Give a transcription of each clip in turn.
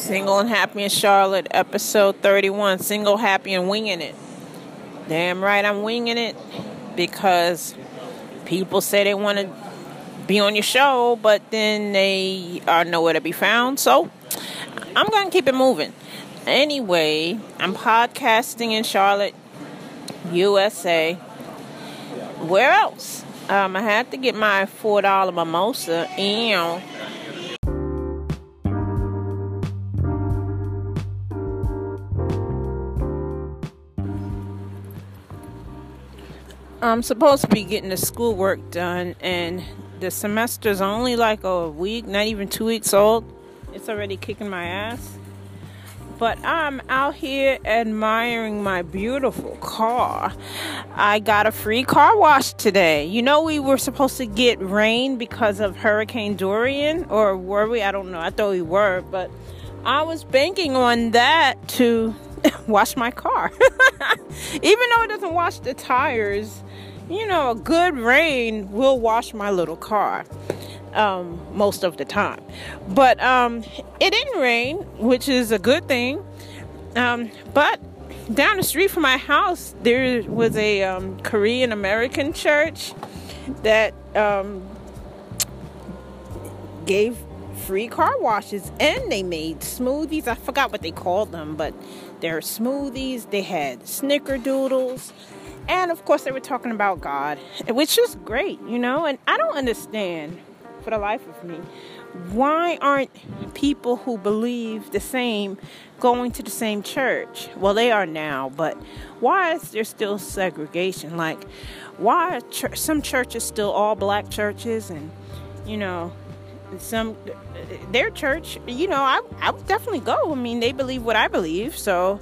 Single and Happy in Charlotte, episode 31. Single, Happy, and Winging It. Damn right, I'm winging it because people say they want to be on your show, but then they are nowhere to be found. So I'm going to keep it moving. Anyway, I'm podcasting in Charlotte, USA. Where else? Um, I had to get my $4 mimosa and I'm supposed to be getting the schoolwork done, and the semester's only like a week, not even two weeks old. It's already kicking my ass. But I'm out here admiring my beautiful car. I got a free car wash today. You know, we were supposed to get rain because of Hurricane Dorian, or were we? I don't know. I thought we were, but I was banking on that to wash my car. Even though it doesn't wash the tires, you know, a good rain will wash my little car um, most of the time. But um, it didn't rain, which is a good thing. Um, but down the street from my house, there was a um, Korean American church that um, gave free car washes and they made smoothies. I forgot what they called them, but they're smoothies. They had snickerdoodles. And of course, they were talking about God, which is great, you know. And I don't understand for the life of me why aren't people who believe the same going to the same church? Well, they are now, but why is there still segregation? Like, why are ch- some churches still all black churches and, you know, some their church, you know, I I would definitely go. I mean, they believe what I believe, so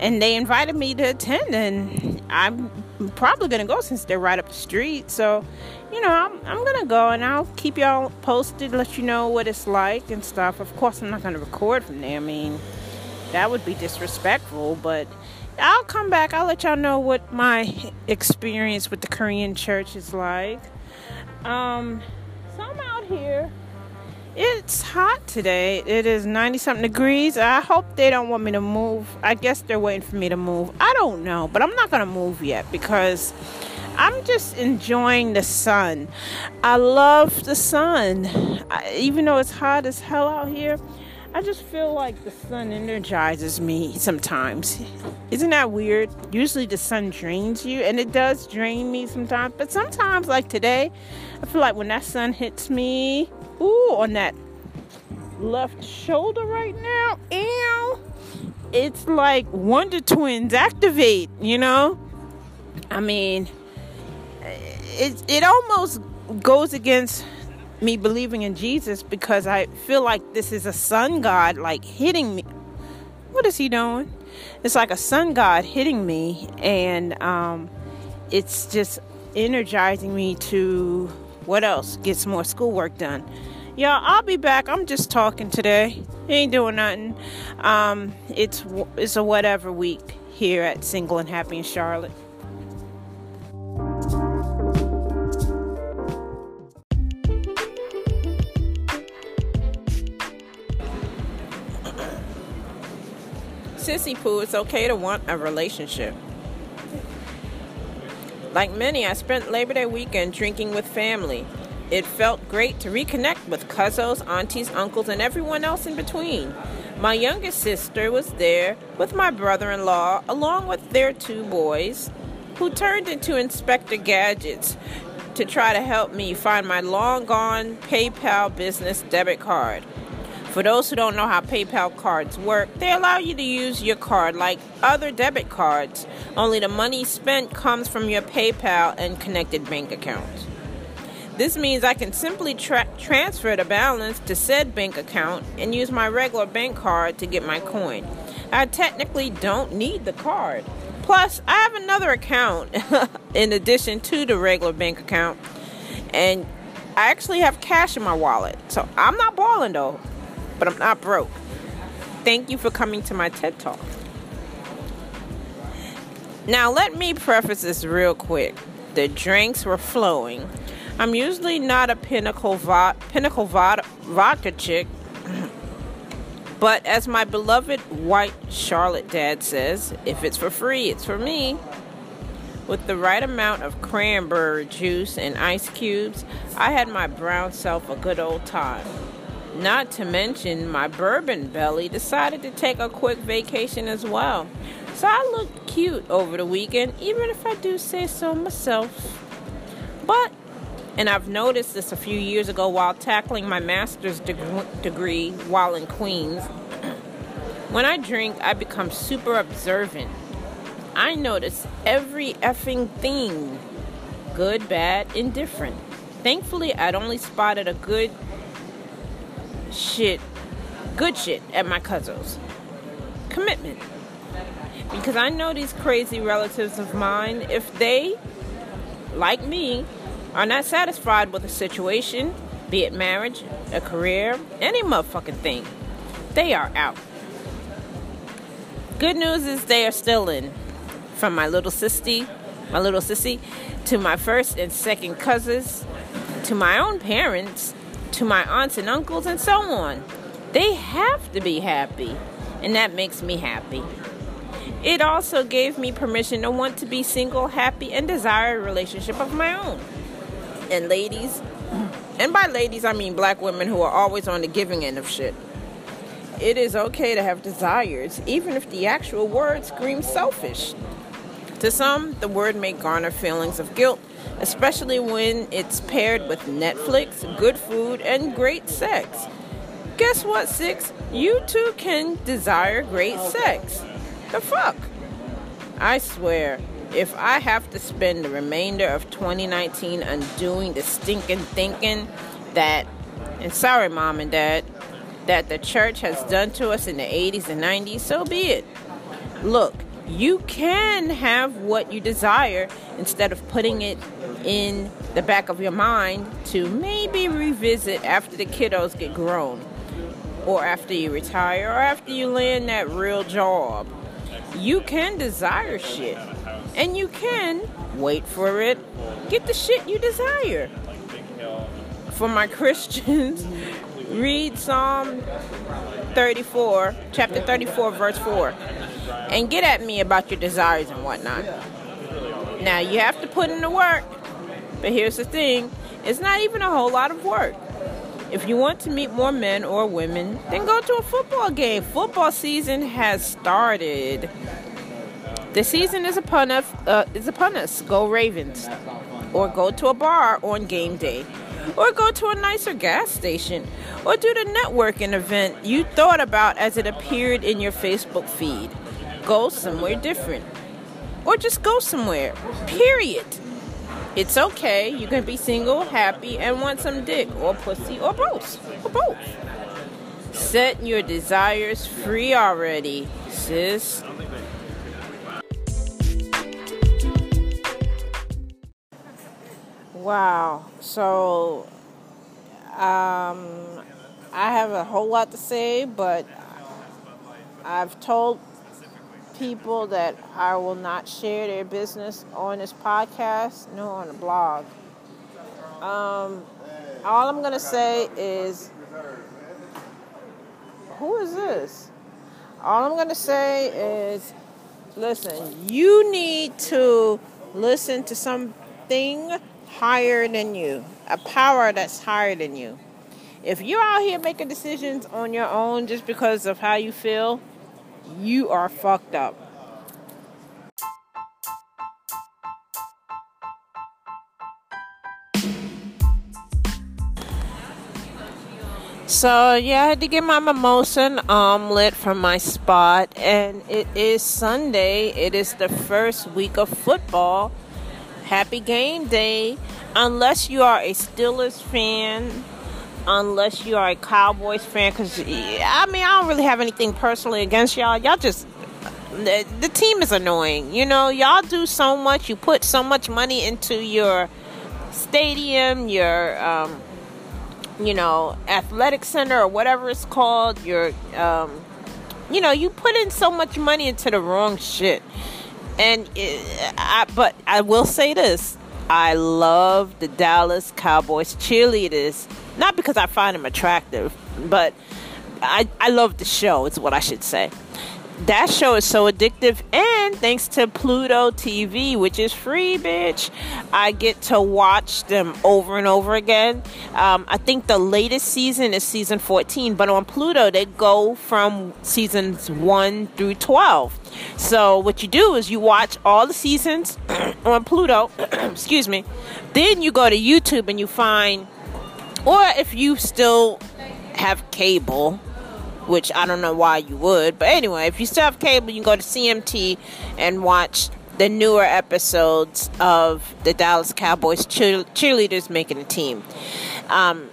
and they invited me to attend and I'm probably going to go since they're right up the street. So, you know, I'm I'm going to go and I'll keep y'all posted, let you know what it's like and stuff. Of course, I'm not going to record from there. I mean, that would be disrespectful, but I'll come back. I'll let y'all know what my experience with the Korean church is like. Um, so I'm out here it's hot today. It is 90 something degrees. I hope they don't want me to move. I guess they're waiting for me to move. I don't know, but I'm not going to move yet because I'm just enjoying the sun. I love the sun. I, even though it's hot as hell out here, I just feel like the sun energizes me sometimes. Isn't that weird? Usually the sun drains you, and it does drain me sometimes. But sometimes, like today, I feel like when that sun hits me, ooh, on that left shoulder right now, ew, it's like Wonder Twins activate, you know? I mean, it, it almost goes against me believing in Jesus because I feel like this is a sun god like hitting me. What is he doing? It's like a sun god hitting me, and um, it's just energizing me to what else? Get some more schoolwork done. Y'all, I'll be back. I'm just talking today. Ain't doing nothing. Um, it's it's a whatever week here at Single and Happy in Charlotte. Sissy Poo, it's okay to want a relationship. Like many, I spent Labor Day weekend drinking with family. It felt great to reconnect with cousins, aunties, uncles, and everyone else in between. My youngest sister was there with my brother in law, along with their two boys, who turned into Inspector Gadgets to try to help me find my long gone PayPal business debit card. For those who don't know how PayPal cards work, they allow you to use your card like other debit cards, only the money spent comes from your PayPal and connected bank account. This means I can simply tra- transfer the balance to said bank account and use my regular bank card to get my coin. I technically don't need the card. Plus, I have another account in addition to the regular bank account, and I actually have cash in my wallet. So I'm not balling though but I'm not broke. Thank you for coming to my TED Talk. Now, let me preface this real quick. The drinks were flowing. I'm usually not a pinnacle, vo- pinnacle vo- vodka chick, But as my beloved white Charlotte dad says, if it's for free, it's for me. With the right amount of cranberry juice and ice cubes, I had my brown self a good old time. Not to mention, my bourbon belly decided to take a quick vacation as well. So I looked cute over the weekend, even if I do say so myself. But, and I've noticed this a few years ago while tackling my master's deg- degree while in Queens. when I drink, I become super observant. I notice every effing thing good, bad, indifferent. Thankfully, I'd only spotted a good shit, good shit at my cousin's. Commitment. Because I know these crazy relatives of mine, if they, like me, are not satisfied with a situation, be it marriage, a career, any motherfucking thing, they are out. Good news is they are still in. From my little sissy, my little sissy, to my first and second cousins, to my own parents, to my aunts and uncles, and so on. They have to be happy, and that makes me happy. It also gave me permission to want to be single, happy, and desire a relationship of my own. And ladies, and by ladies, I mean black women who are always on the giving end of shit. It is okay to have desires, even if the actual word screams selfish. To some, the word may garner feelings of guilt, especially when it's paired with Netflix, good food, and great sex. Guess what, Six? You too can desire great sex. The fuck? I swear, if I have to spend the remainder of 2019 undoing the stinking thinking that, and sorry, mom and dad, that the church has done to us in the 80s and 90s, so be it. Look, you can have what you desire instead of putting it in the back of your mind to maybe revisit after the kiddos get grown or after you retire or after you land that real job. You can desire shit and you can wait for it, get the shit you desire. For my Christians, read Psalm 34, chapter 34, verse 4 and get at me about your desires and whatnot. Now, you have to put in the work, but here's the thing it's not even a whole lot of work. If you want to meet more men or women, then go to a football game. Football season has started. The season is upon us. Uh, is upon us. Go Ravens, or go to a bar on game day, or go to a nicer gas station, or do the networking event you thought about as it appeared in your Facebook feed go somewhere different. Or just go somewhere. Period. It's okay. You can be single, happy, and want some dick or pussy or both. Or both. Set your desires free already, sis. Wow. So, um, I have a whole lot to say, but I've told people that I will not share their business on this podcast nor on the blog. Um, all I'm going to say is who is this? All I'm going to say is listen, you need to listen to something higher than you, a power that's higher than you. If you're out here making decisions on your own just because of how you feel, you are fucked up. So yeah, I had to get my mimosa and um, omelet from my spot, and it is Sunday. It is the first week of football. Happy game day! Unless you are a Steelers fan, unless you are a Cowboys fan. Because, I mean, I don't really have anything personally against y'all. Y'all just, the, the team is annoying. You know, y'all do so much. You put so much money into your stadium, your, um, you know, athletic center or whatever it's called. Your, um, you know, you put in so much money into the wrong shit. And, it, I, but I will say this I love the Dallas Cowboys cheerleaders. Not because I find them attractive, but I, I love the show, is what I should say. That show is so addictive, and thanks to Pluto TV, which is free, bitch, I get to watch them over and over again. Um, I think the latest season is season 14, but on Pluto, they go from seasons 1 through 12. So, what you do is you watch all the seasons on Pluto, excuse me, then you go to YouTube and you find, or if you still have cable, which I don't know why you would. But anyway, if you still have cable, you can go to CMT and watch the newer episodes of the Dallas Cowboys cheer- cheerleaders making a team. Um,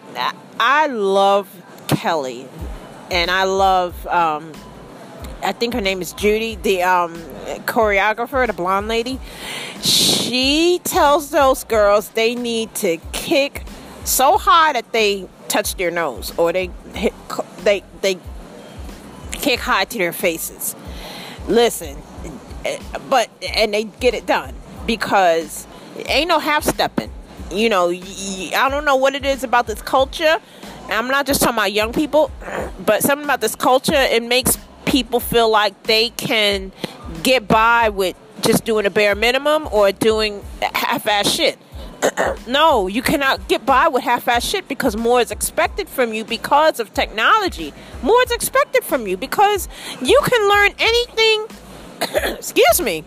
I love Kelli, and I love. Um, I think her name is Judy, the um, choreographer, the blonde lady. She tells those girls they need to kick so hard that they touch their nose or they they they kick high to their faces. Listen, but and they get it done because ain't no half stepping. You know, I don't know what it is about this culture. I'm not just talking about young people, but something about this culture it makes people feel like they can get by with just doing a bare minimum or doing half-ass shit. no, you cannot get by with half-ass shit because more is expected from you because of technology. More is expected from you because you can learn anything. excuse me.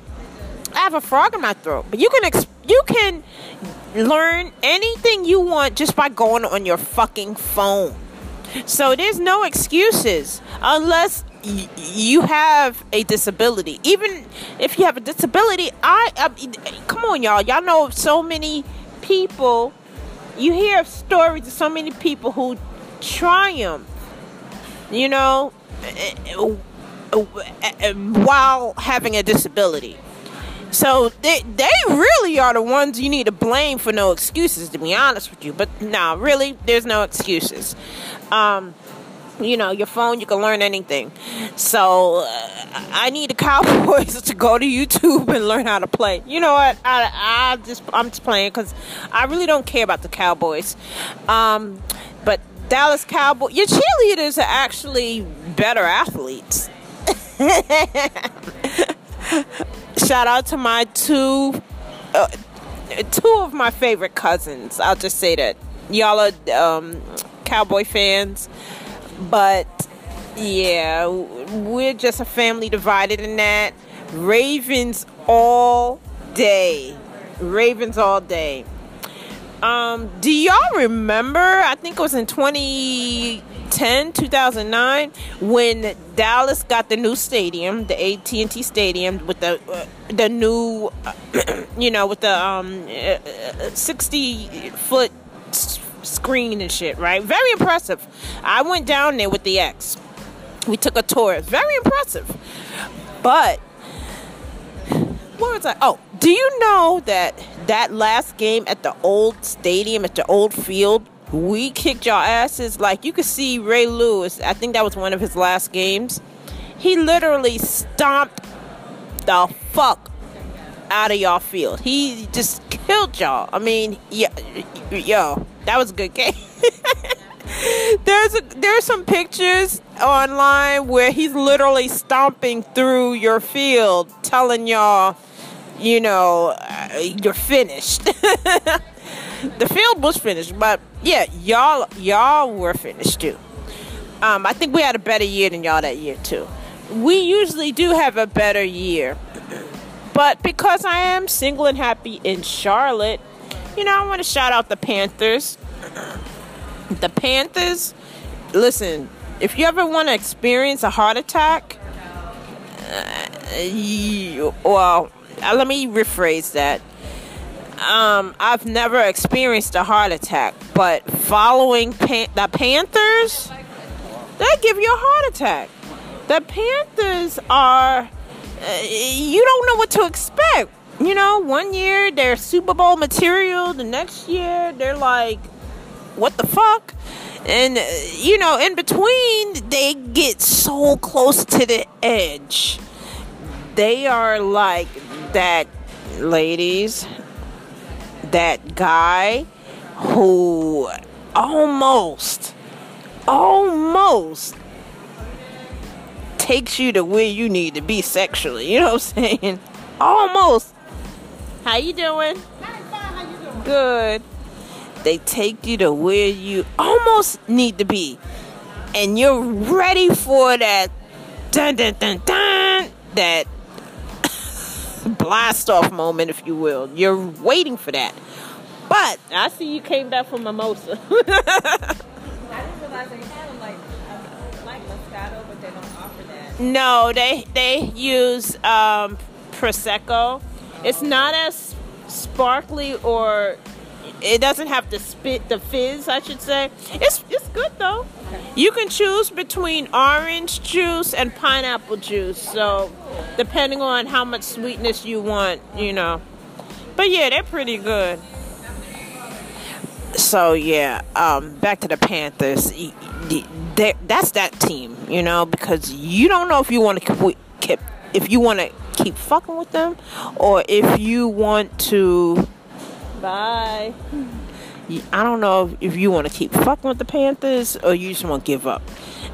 I have a frog in my throat, but you can ex- you can learn anything you want just by going on your fucking phone. So there's no excuses unless y- you have a disability. Even if you have a disability, I, I come on, y'all. Y'all know so many people, you hear of stories of so many people who triumph, you know, while having a disability. So they they really are the ones you need to blame for no excuses, to be honest with you. But no, nah, really, there's no excuses. Um, you know, your phone, you can learn anything. So uh, I need the Cowboys to go to YouTube and learn how to play. You know what? I, I just I'm just playing because I really don't care about the Cowboys. Um, but Dallas Cowboys, your cheerleaders are actually better athletes. Shout out to my two, uh, two of my favorite cousins. I'll just say that y'all are um, Cowboy fans. But yeah, we're just a family divided in that. Ravens all day. Ravens all day. Um, do y'all remember? I think it was in 2010, 2009, when Dallas got the new stadium, the AT&T Stadium, with the uh, the new, uh, you know, with the um, uh, 60 foot screen and shit, right? Very impressive. I went down there with the ex. We took a tour. Very impressive. But what was I? Oh, do you know that that last game at the old stadium, at the old field, we kicked y'all asses? Like you could see Ray Lewis. I think that was one of his last games. He literally stomped the fuck out of y'all field. He just killed y'all. I mean, yeah, yo, that was a good game. there's a, there's some pictures online where he's literally stomping through your field, telling y'all, you know, uh, you're finished. the field was finished, but yeah, y'all y'all were finished too. Um, I think we had a better year than y'all that year too. We usually do have a better year, but because I am single and happy in Charlotte, you know, I want to shout out the Panthers. The Panthers, listen, if you ever want to experience a heart attack, uh, you, well, uh, let me rephrase that. Um, I've never experienced a heart attack, but following pan- the Panthers, they give you a heart attack. The Panthers are, you don't know what to expect you know, one year they're Super Bowl material, the next year they're like, what the fuck? And, uh, you know, in between, they get so close to the edge. They are like that, ladies, that guy who almost, almost takes you to where you need to be sexually. You know what I'm saying? Almost. How you doing? How you doing? Good. They take you to where you almost need to be. And you're ready for that dun dun dun dun that blast off moment, if you will. You're waiting for that. But I see you came back from Mimosa. no, they they use um, prosecco. It's not as sparkly or it doesn't have the spit the fizz, I should say. It's it's good though. You can choose between orange juice and pineapple juice. So depending on how much sweetness you want, you know. But yeah, they're pretty good. So yeah, um, back to the Panthers. Y- y- they- That's that team, you know, because you don't know if you want to keep if you want to keep fucking with them or if you want to. Bye. I don't know if you want to keep fucking with the Panthers or you just want to give up.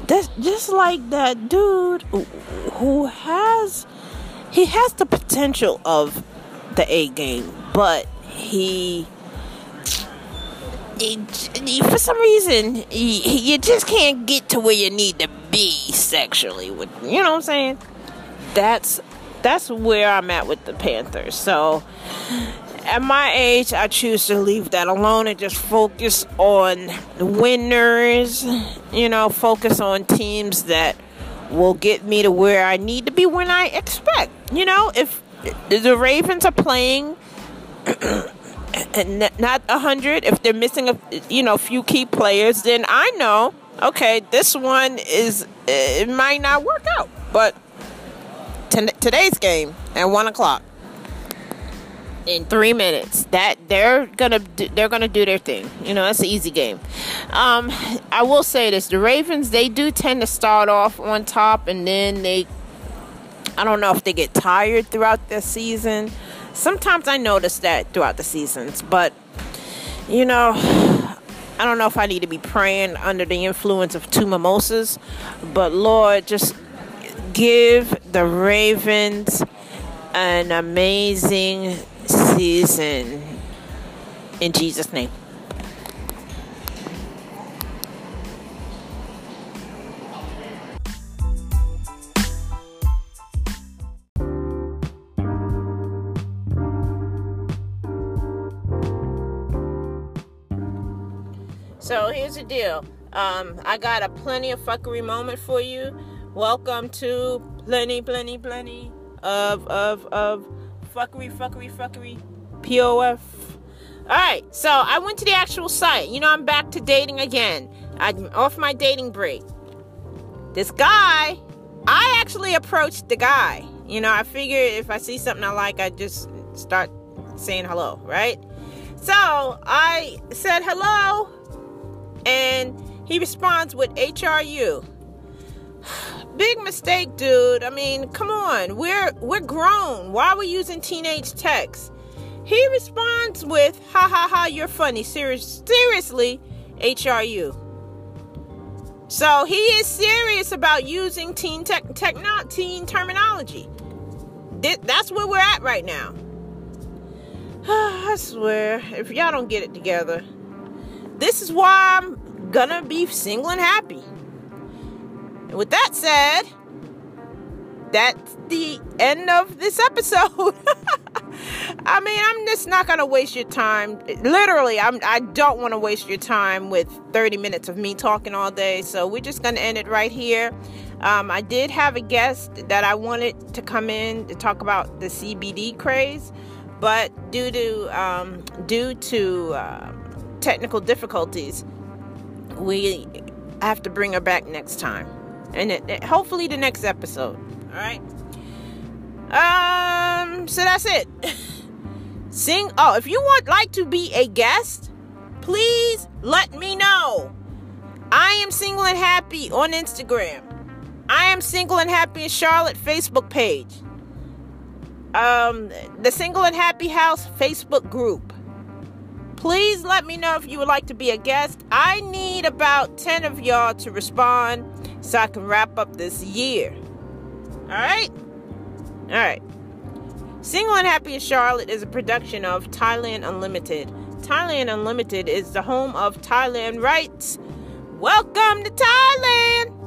That's just like that dude who- has he has the potential of the A game, but he- for some reason you just can't get to where you need to be sexually with you know what I'm saying? That's that's where I'm at with the Panthers. So at my age, I choose to leave that alone and just focus on winners. You know, focus on teams that will get me to where I need to be when I expect. You know, if the Ravens are playing and not a hundred, if they're missing a you know few key players, then I know okay, this one is it might not work out, but t- today's game at one o'clock in three minutes. That they're gonna do, they're gonna do their thing. You know, that's an easy game. Um, I will say this: the Ravens they do tend to start off on top, and then they. I don't know if they get tired throughout the season. Sometimes I notice that throughout the seasons, but you know, I don't know if I need to be praying under the influence of two mimosas, but Lord, just give the Ravens an amazing season in Jesus' name. So here's the deal. Um, I got a plenty of fuckery moment for you. Welcome to plenty, plenty, plenty of of of fuckery, fuckery, fuckery, POF. All right, so I went to the actual site. You know, I'm back to dating again. I'm off my dating break. This guy, I actually approached the guy. You know, I figured if I see something I like, I just start saying hello, right? So I said hello, and he responds with HRU. Big mistake, dude. I mean, come on. We're we're grown. Why are we using teenage text? He responds with, "Ha ha ha, you're funny." Serious, seriously, HRU. So he is serious about using teen tech, techno, teen terminology. That's where we're at right now. I swear, if y'all don't get it together, this is why I'm gonna be single and happy. And with that said, that's the end of this episode. I mean, I'm just not gonna waste your time. Literally, I'm. I don't want to waste your time with 30 minutes of me talking all day. So we're just gonna end it right here. Um, I did have a guest that I wanted to come in to talk about the CBD craze, but due to um, due to uh, technical difficulties, we have to bring her back next time, and it, it- hopefully the next episode. All right. Um. So that's it. Sing. Oh, if you would like to be a guest, please let me know. I am single and happy on Instagram. I am single and happy in Charlotte Facebook page. Um, the Single and Happy House Facebook group. Please let me know if you would like to be a guest. I need about 10 of y'all to respond so I can wrap up this year. All right? All right. Single and Happy in Charlotte is a production of Thailand Unlimited. Thailand Unlimited is the home of Thailand Rights. Welcome to Thailand!